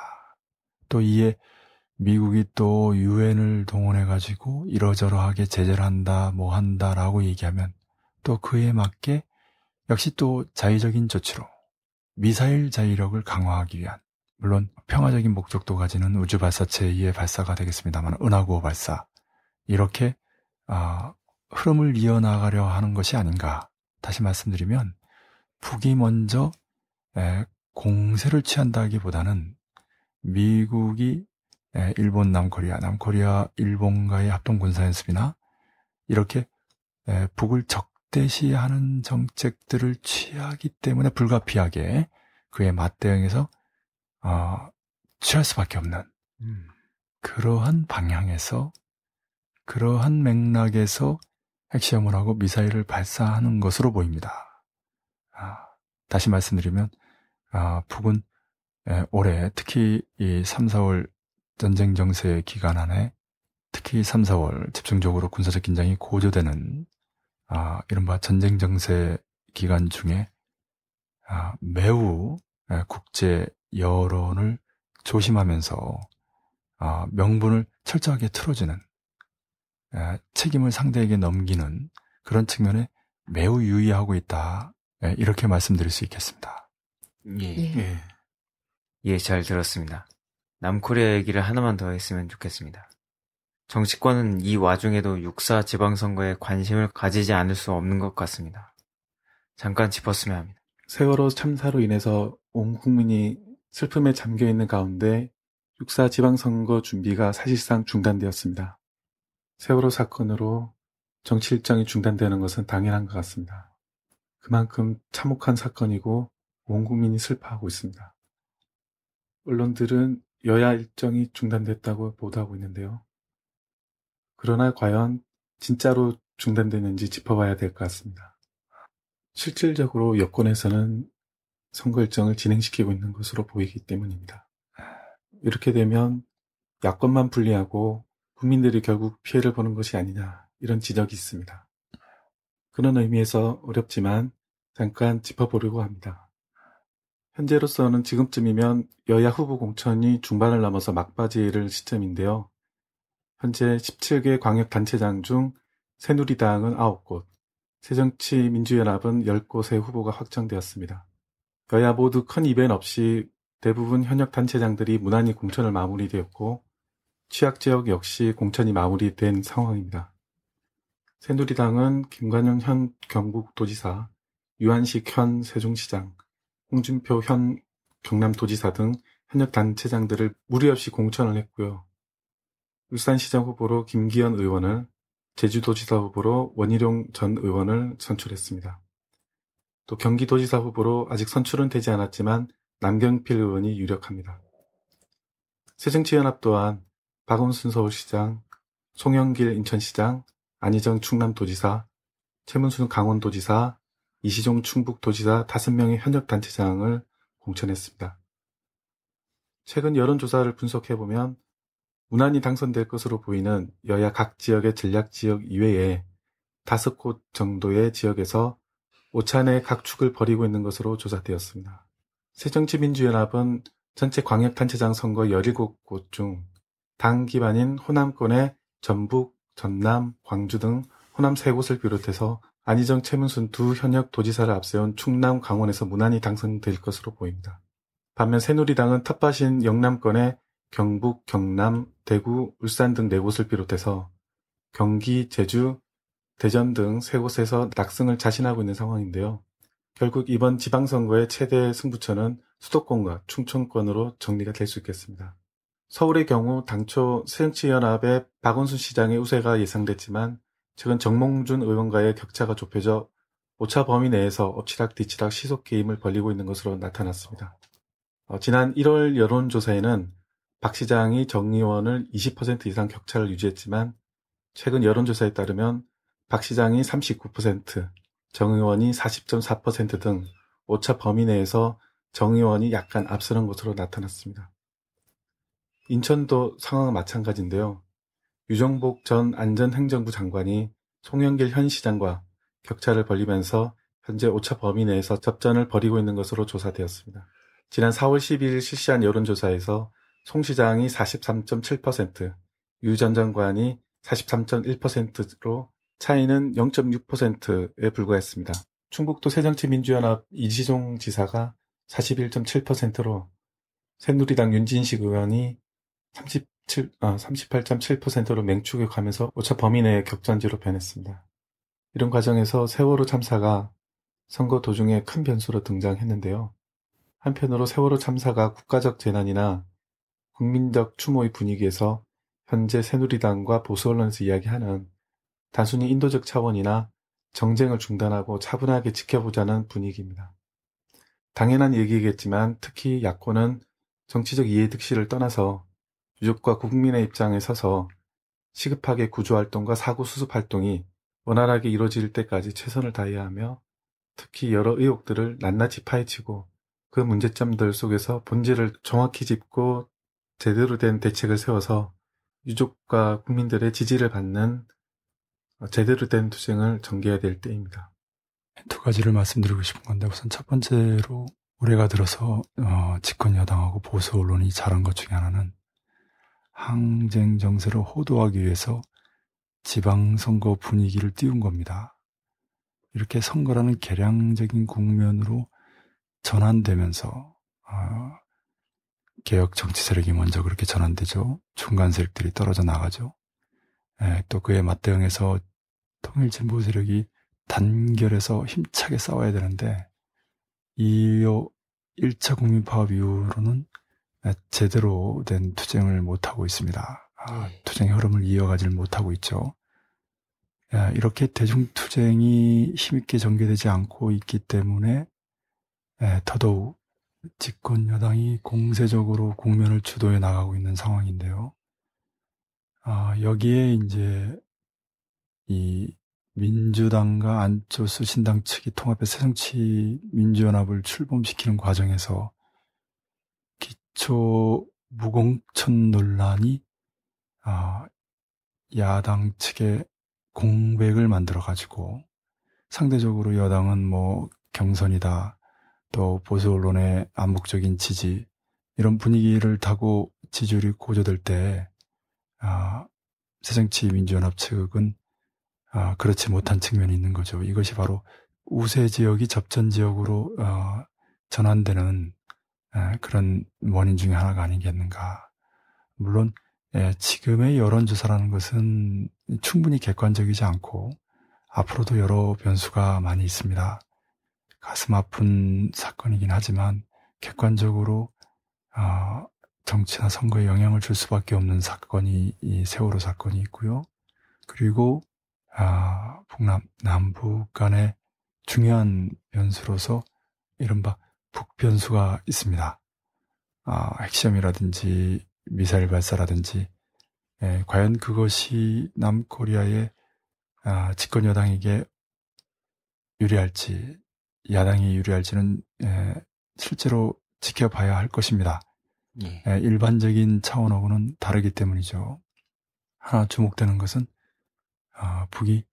또 이에 미국이 또 유엔을 동원해 가지고 이러저러하게 제재를 한다, 뭐 한다라고 얘기하면 또 그에 맞게 역시 또 자의적인 조치로 미사일 자위력을 강화하기 위한 물론 평화적인 목적도 가지는 우주 발사체의 발사가 되겠습니다만 은하구호 발사 이렇게 아, 흐름을 이어나가려 하는 것이 아닌가. 다시 말씀드리면 북이 먼저 공세를 취한다기보다는 미국이 일본, 남코리아, 남코리아, 일본과의 합동 군사 연습이나 이렇게 북을 적대시하는 정책들을 취하기 때문에 불가피하게 그에 맞대응해서 어, 취할 수밖에 없는 음. 그러한 방향에서 그러한 맥락에서 핵시험을 하고 미사일을 발사하는 것으로 보입니다. 아, 다시 말씀드리면 아, 북은 에, 올해 특히 이 3, 4월 전쟁 정세 기간 안에 특히 3, 4월 집중적으로 군사적 긴장이 고조되는 아, 이른바 전쟁 정세 기간 중에 아, 매우 에, 국제 여론을 조심하면서 아, 명분을 철저하게 틀어주는 책임을 상대에게 넘기는 그런 측면에 매우 유의하고 있다. 이렇게 말씀드릴 수 있겠습니다. 예. 예. 예, 잘 들었습니다. 남코리아 얘기를 하나만 더 했으면 좋겠습니다. 정치권은 이 와중에도 육사 지방선거에 관심을 가지지 않을 수 없는 것 같습니다. 잠깐 짚었으면 합니다. 세월호 참사로 인해서 온 국민이 슬픔에 잠겨 있는 가운데 육사 지방선거 준비가 사실상 중단되었습니다. 세월호 사건으로 정치 일정이 중단되는 것은 당연한 것 같습니다. 그만큼 참혹한 사건이고 온 국민이 슬퍼하고 있습니다. 언론들은 여야 일정이 중단됐다고 보도하고 있는데요. 그러나 과연 진짜로 중단되는지 짚어봐야 될 것 같습니다. 실질적으로 여권에서는 선거 일정을 진행시키고 있는 것으로 보이기 때문입니다. 이렇게 되면 야권만 불리하고 국민들이 결국 피해를 보는 것이 아니냐 이런 지적이 있습니다. 그런 의미에서 어렵지만 잠깐 짚어보려고 합니다. 현재로서는 지금쯤이면 여야 후보 공천이 중반을 넘어서 막바지를 시점인데요. 현재 17개 광역단체장 중 새누리당은 9곳, 새정치민주연합은 10곳의 후보가 확정되었습니다. 여야 모두 큰 이변 없이 대부분 현역 단체장들이 무난히 공천을 마무리되었고 취약 지역 역시 공천이 마무리된 상황입니다. 새누리당은 김관영 현 경북도지사, 유한식 현 세종시장, 홍준표 현 경남도지사 등 현역 단체장들을 무리 없이 공천을 했고요. 울산시장 후보로 김기현 의원을, 제주도지사 후보로 원희룡 전 의원을 선출했습니다. 또 경기도지사 후보로 아직 선출은 되지 않았지만 남경필 의원이 유력합니다. 새정치연합 또한 박원순 서울시장, 송영길 인천시장, 안희정 충남도지사, 최문순 강원도지사, 이시종 충북도지사 5명의 현역 단체장을 공천했습니다. 최근 여론조사를 분석해보면 무난히 당선될 것으로 보이는 여야 각 지역의 전략지역 이외에 다섯 곳 정도의 지역에서 오찬의 각 축을 벌이고 있는 것으로 조사되었습니다. 새정치민주연합은 전체 광역단체장 선거 17곳 중 당 기반인 호남권의 전북, 전남, 광주 등 호남 세 곳을 비롯해서 안희정, 최문순 두 현역 도지사를 앞세운 충남, 강원에서 무난히 당선될 것으로 보입니다. 반면 새누리당은 텃밭인 영남권의 경북, 경남, 대구, 울산 등 네 곳을 비롯해서 경기, 제주, 대전 등 세 곳에서 낙승을 자신하고 있는 상황인데요. 결국 이번 지방선거의 최대 승부처는 수도권과 충청권으로 정리가 될 수 있겠습니다. 서울의 경우 당초 새정치연합의 박원순 시장의 우세가 예상됐지만 최근 정몽준 의원과의 격차가 좁혀져 오차 범위 내에서 엎치락뒤치락 시속 게임을 벌리고 있는 것으로 나타났습니다. 어, 지난 1월 여론조사에는 박 시장이 정 의원을 20% 이상 격차를 유지했지만 최근 여론조사에 따르면 박 시장이 39%, 정 의원이 40.4%등 오차 범위 내에서 정 의원이 약간 앞서는 것으로 나타났습니다. 인천도 상황은 마찬가지인데요. 유정복 전 안전행정부 장관이 송영길 현 시장과 격차를 벌리면서 현재 오차 범위 내에서 접전을 벌이고 있는 것으로 조사되었습니다. 지난 4월 12일 실시한 여론조사에서 송 시장이 43.7%, 유 전 장관이 43.1%로 차이는 0.6%에 불과했습니다. 충북도 새정치민주연합 이지종 지사가 41.7%로 새누리당 윤진식 의원이 37, 아, 38.7%로 맹축해 가면서 오차 범위 내의 격전지로 변했습니다. 이런 과정에서 세월호 참사가 선거 도중에 큰 변수로 등장했는데요. 한편으로 세월호 참사가 국가적 재난이나 국민적 추모의 분위기에서 현재 새누리당과 보수 언론에서 이야기하는 단순히 인도적 차원이나 정쟁을 중단하고 차분하게 지켜보자는 분위기입니다. 당연한 얘기겠지만 특히 야권은 정치적 이해득실을 떠나서 유족과 국민의 입장에 서서 시급하게 구조활동과 사고 수습 활동이 원활하게 이루어질 때까지 최선을 다해야 하며 특히 여러 의혹들을 낱낱이 파헤치고 그 문제점들 속에서 본질을 정확히 짚고 제대로 된 대책을 세워서 유족과 국민들의 지지를 받는 제대로 된 투쟁을 전개해야 될 때입니다. 두 가지를 말씀드리고 싶은 건데 우선 첫 번째로 올해가 들어서 어, 집권 여당하고 보수 언론이 잘한 것 중에 하나는 항쟁 정세를 호도하기 위해서 지방선거 분위기를 띄운 겁니다. 이렇게 선거라는 개량적인 국면으로 전환되면서 어, 개혁 정치 세력이 먼저 그렇게 전환되죠. 중간 세력들이 떨어져 나가죠. 예, 또 그에 맞대응해서 통일 진보 세력이 단결해서 힘차게 싸워야 되는데 이 1차 국민 파업 이후로는 제대로 된 투쟁을 못하고 있습니다. 아, 네. 투쟁의 흐름을 이어가지를 못하고 있죠. 이렇게 대중투쟁이 힘있게 전개되지 않고 있기 때문에 더더욱 집권 여당이 공세적으로 국면을 주도해 나가고 있는 상황인데요. 아, 여기에 이제 이 민주당과 안철수 신당 측이 통합해 새정치 민주연합을 출범시키는 과정에서 기초 무공천 논란이 아, 야당 측의 공백을 만들어 가지고 상대적으로 여당은 뭐 경선이다 또 보수 언론의 암묵적인 지지 이런 분위기를 타고 지지율이 고조될 때 아, 새정치 민주연합 측은 아, 그렇지 못한 측면이 있는 거죠. 이것이 바로 우세 지역이 접전 지역으로 어, 전환되는 에, 그런 원인 중의 하나가 아니겠는가. 물론 에, 지금의 여론조사라는 것은 충분히 객관적이지 않고 앞으로도 여러 변수가 많이 있습니다. 가슴 아픈 사건이긴 하지만 객관적으로 어, 정치나 선거에 영향을 줄 수밖에 없는 사건이 이 세월호 사건이 있고요. 그리고 아, 북남, 남북 간의 중요한 변수로서 이른바 북변수가 있습니다. 아, 핵시험이라든지 미사일 발사라든지 예, 과연 그것이 남코리아의 아, 집권 여당에게 유리할지 야당이 유리할지는 예, 실제로 지켜봐야 할 것입니다. 예. 예, 일반적인 차원하고는 다르기 때문이죠. 하나 주목되는 것은 아, 북이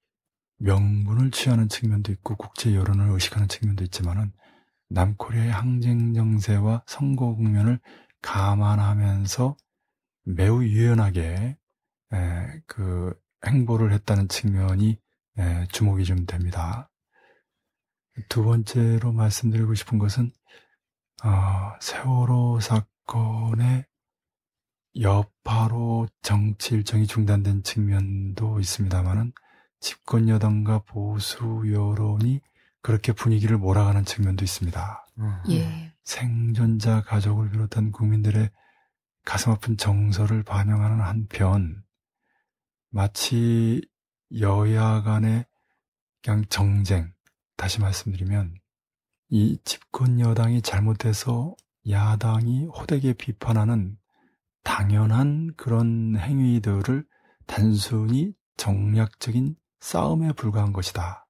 명분을 취하는 측면도 있고 국제 여론을 의식하는 측면도 있지만은 남코리아의 항쟁 정세와 선거 국면을 감안하면서 매우 유연하게 에, 그 행보를 했다는 측면이 에, 주목이 좀 됩니다. 두 번째로 말씀드리고 싶은 것은 어, 세월호 사건의 여파로 정치 일정이 중단된 측면도 있습니다만은 집권 여당과 보수 여론이 그렇게 분위기를 몰아가는 측면도 있습니다. 음. 예. 생존자 가족을 비롯한 국민들의 가슴 아픈 정서를 반영하는 한편 마치 여야 간의 그냥 정쟁 다시 말씀드리면 이 집권 여당이 잘못해서 야당이 호되게 비판하는 당연한 그런 행위들을 단순히 정략적인 싸움에 불과한 것이다.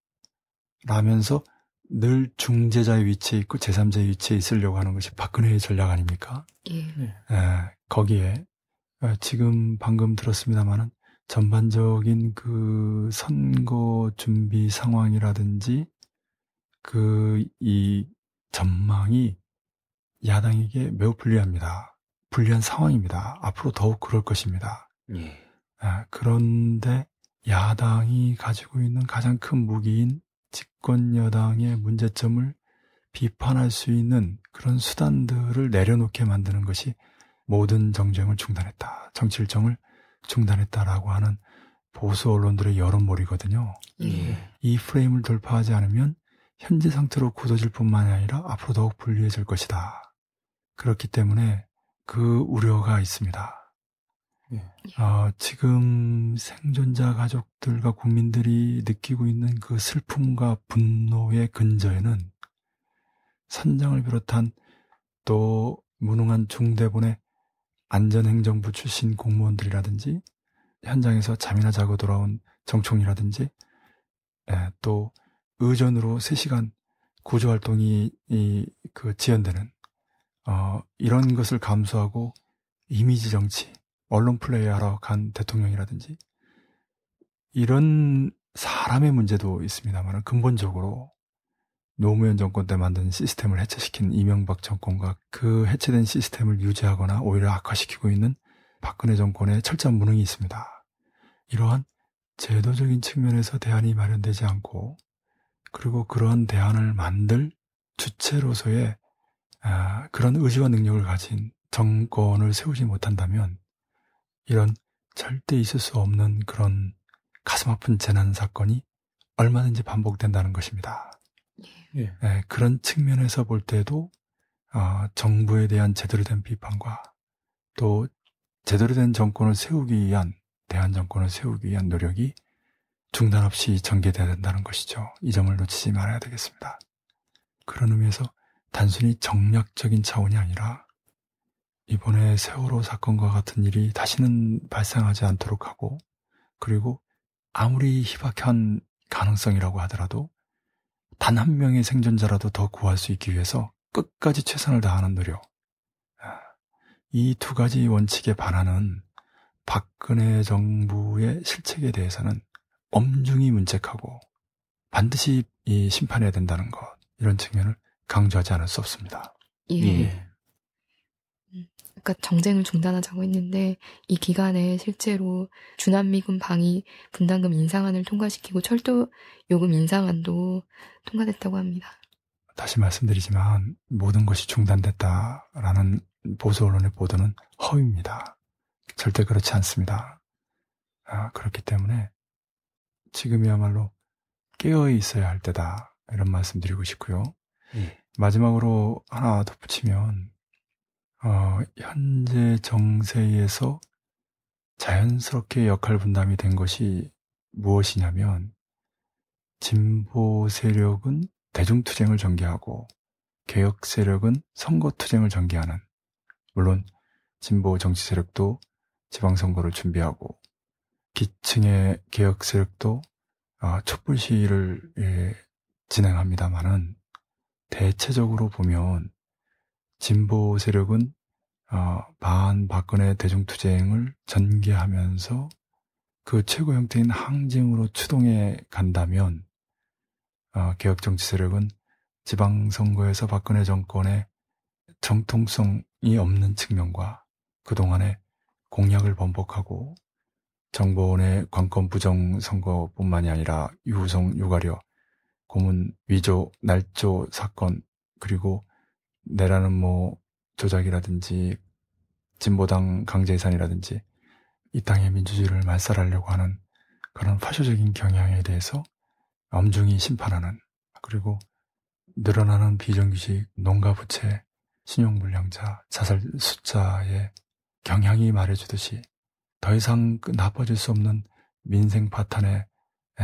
라면서 늘 중재자의 위치에 있고 제3자의 위치에 있으려고 하는 것이 박근혜의 전략 아닙니까? 예. 네. 에, 거기에 어, 지금 방금 들었습니다마는 전반적인 그 선거 준비 상황이라든지 그 이 전망이 야당에게 매우 불리합니다. 불리한 상황입니다. 앞으로 더욱 그럴 것입니다. 예. 아, 그런데 야당이 가지고 있는 가장 큰 무기인 집권 여당의 문제점을 비판할 수 있는 그런 수단들을 내려놓게 만드는 것이 모든 정쟁을 중단했다. 정치 일정을 중단했다라고 하는 보수 언론들의 여론몰이거든요. 예. 이 프레임을 돌파하지 않으면 현재 상태로 굳어질 뿐만 아니라 앞으로 더욱 불리해질 것이다. 그렇기 때문에 그 우려가 있습니다. 예. 어, 지금 생존자 가족들과 국민들이 느끼고 있는 그 슬픔과 분노의 근저에는 선장을 비롯한 또 무능한 중대본의 안전행정부 출신 공무원들이라든지 현장에서 잠이나 자고 돌아온 정총이라든지 예, 또 의전으로 3시간 구조활동이 이, 그 지연되는 어, 이런 것을 감수하고 이미지 정치, 언론 플레이 하러 간 대통령이라든지 이런 사람의 문제도 있습니다만 근본적으로 노무현 정권 때 만든 시스템을 해체시킨 이명박 정권과 그 해체된 시스템을 유지하거나 오히려 악화시키고 있는 박근혜 정권의 철저한 무능이 있습니다. 이러한 제도적인 측면에서 대안이 마련되지 않고 그리고 그러한 대안을 만들 주체로서의 아, 그런 의지와 능력을 가진 정권을 세우지 못한다면 이런 절대 있을 수 없는 그런 가슴 아픈 재난 사건이 얼마든지 반복된다는 것입니다. 예. 네, 그런 측면에서 볼 때도 어, 정부에 대한 제대로 된 비판과 또 제대로 된 정권을 세우기 위한 대한 정권을 세우기 위한 노력이 중단 없이 전개돼야 된다는 것이죠. 이 점을 놓치지 말아야 되겠습니다. 그런 의미에서 단순히 정략적인 차원이 아니라 이번에 세월호 사건과 같은 일이 다시는 발생하지 않도록 하고 그리고 아무리 희박한 가능성이라고 하더라도 단 한 명의 생존자라도 더 구할 수 있기 위해서 끝까지 최선을 다하는 노력. 아, 이두 가지 원칙에 반하는 박근혜 정부의 실책에 대해서는 엄중히 문책하고 반드시 이 심판해야 된다는 것 이런 측면을 강조하지 않을 수 없습니다. 예. 예. 그러니까 정쟁을 중단하자고 했는데 이 기간에 실제로 주남미군 방위 분담금 인상안을 통과시키고 철도 요금 인상안도 통과됐다고 합니다. 다시 말씀드리지만 모든 것이 중단됐다라는 보수 언론의 보도는 허위입니다. 절대 그렇지 않습니다. 아, 그렇기 때문에 지금이야말로 깨어 있어야 할 때다 이런 말씀드리고 싶고요. 예. 마지막으로 하나 덧붙이면 어, 현재 정세에서 자연스럽게 역할 분담이 된 것이 무엇이냐면 진보 세력은 대중투쟁을 전개하고 개혁 세력은 선거투쟁을 전개하는 물론 진보 정치 세력도 지방선거를 준비하고 기층의 개혁 세력도 어, 촛불 시위를 예, 진행합니다만은 대체적으로 보면 진보 세력은 어, 반 박근혜 대중투쟁을 전개하면서 그 최고 형태인 항쟁으로 추동해 간다면 어, 개혁 정치 세력은 지방선거에서 박근혜 정권의 정통성이 없는 측면과 그동안의 공약을 번복하고 정보원의 관건 부정 선거뿐만이 아니라 유성 유가려 고문 위조 날조 사건 그리고 내라는 뭐 조작이라든지 진보당 강제해산이라든지 이 땅의 민주주의를 말살하려고 하는 그런 파쇼적인 경향에 대해서 엄중히 심판하는 그리고 늘어나는 비정규직 농가 부채 신용불량자 자살 숫자의 경향이 말해주듯이 더 이상 그 나빠질 수 없는 민생 파탄의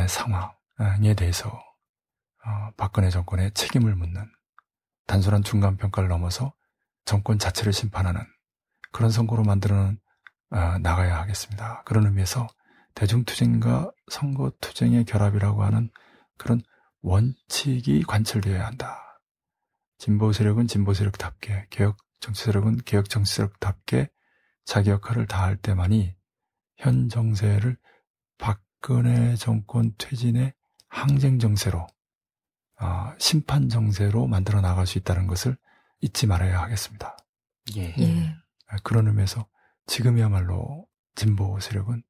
상황에 대해서 어, 박근혜 정권의 책임을 묻는 단순한 중간 평가를 넘어서 정권 자체를 심판하는 그런 선거로 만들어 어, 나가야 하겠습니다. 그런 의미에서 대중투쟁과 선거투쟁의 결합이라고 하는 그런 원칙이 관철되어야 한다. 진보 세력은 진보 세력답게, 개혁 정치 세력은 개혁 정치 세력답게 자기 역할을 다할 때만이 현 정세를 박근혜 정권 퇴진의 항쟁 정세로, 어, 심판 정세로 만들어 나갈 수 있다는 것을 잊지 말아야 하겠습니다. 예. 예. 아, 그런 의미에서 지금이야말로 진보 세력은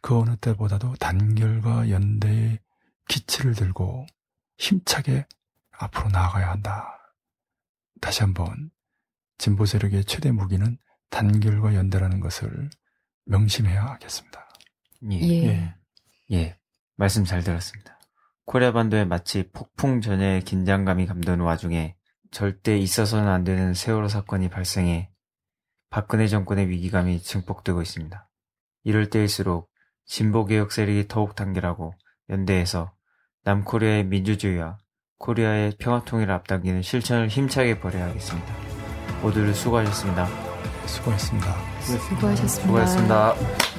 그 어느 때보다도 단결과 연대의 기치를 들고 힘차게 앞으로 나아가야 한다. 다시 한번 진보 세력의 최대 무기는 단결과 연대라는 것을 명심해야 하겠습니다. 예. 예. 예. 말씀 잘 들었습니다. 코리아 반도에 마치 폭풍 전야의 긴장감이 감도는 와중에 절대 있어서는 안 되는 세월호 사건이 발생해 박근혜 정권의 위기감이 증폭되고 있습니다. 이럴 때일수록 진보개혁 세력이 더욱 단결하고 연대해서 남코리아의 민주주의와 코리아의 평화통일을 앞당기는 실천을 힘차게 벌여야 하겠습니다. 모두들 수고하셨습니다. 수고했습니다. 수고하셨습니다. 수고하셨습니다.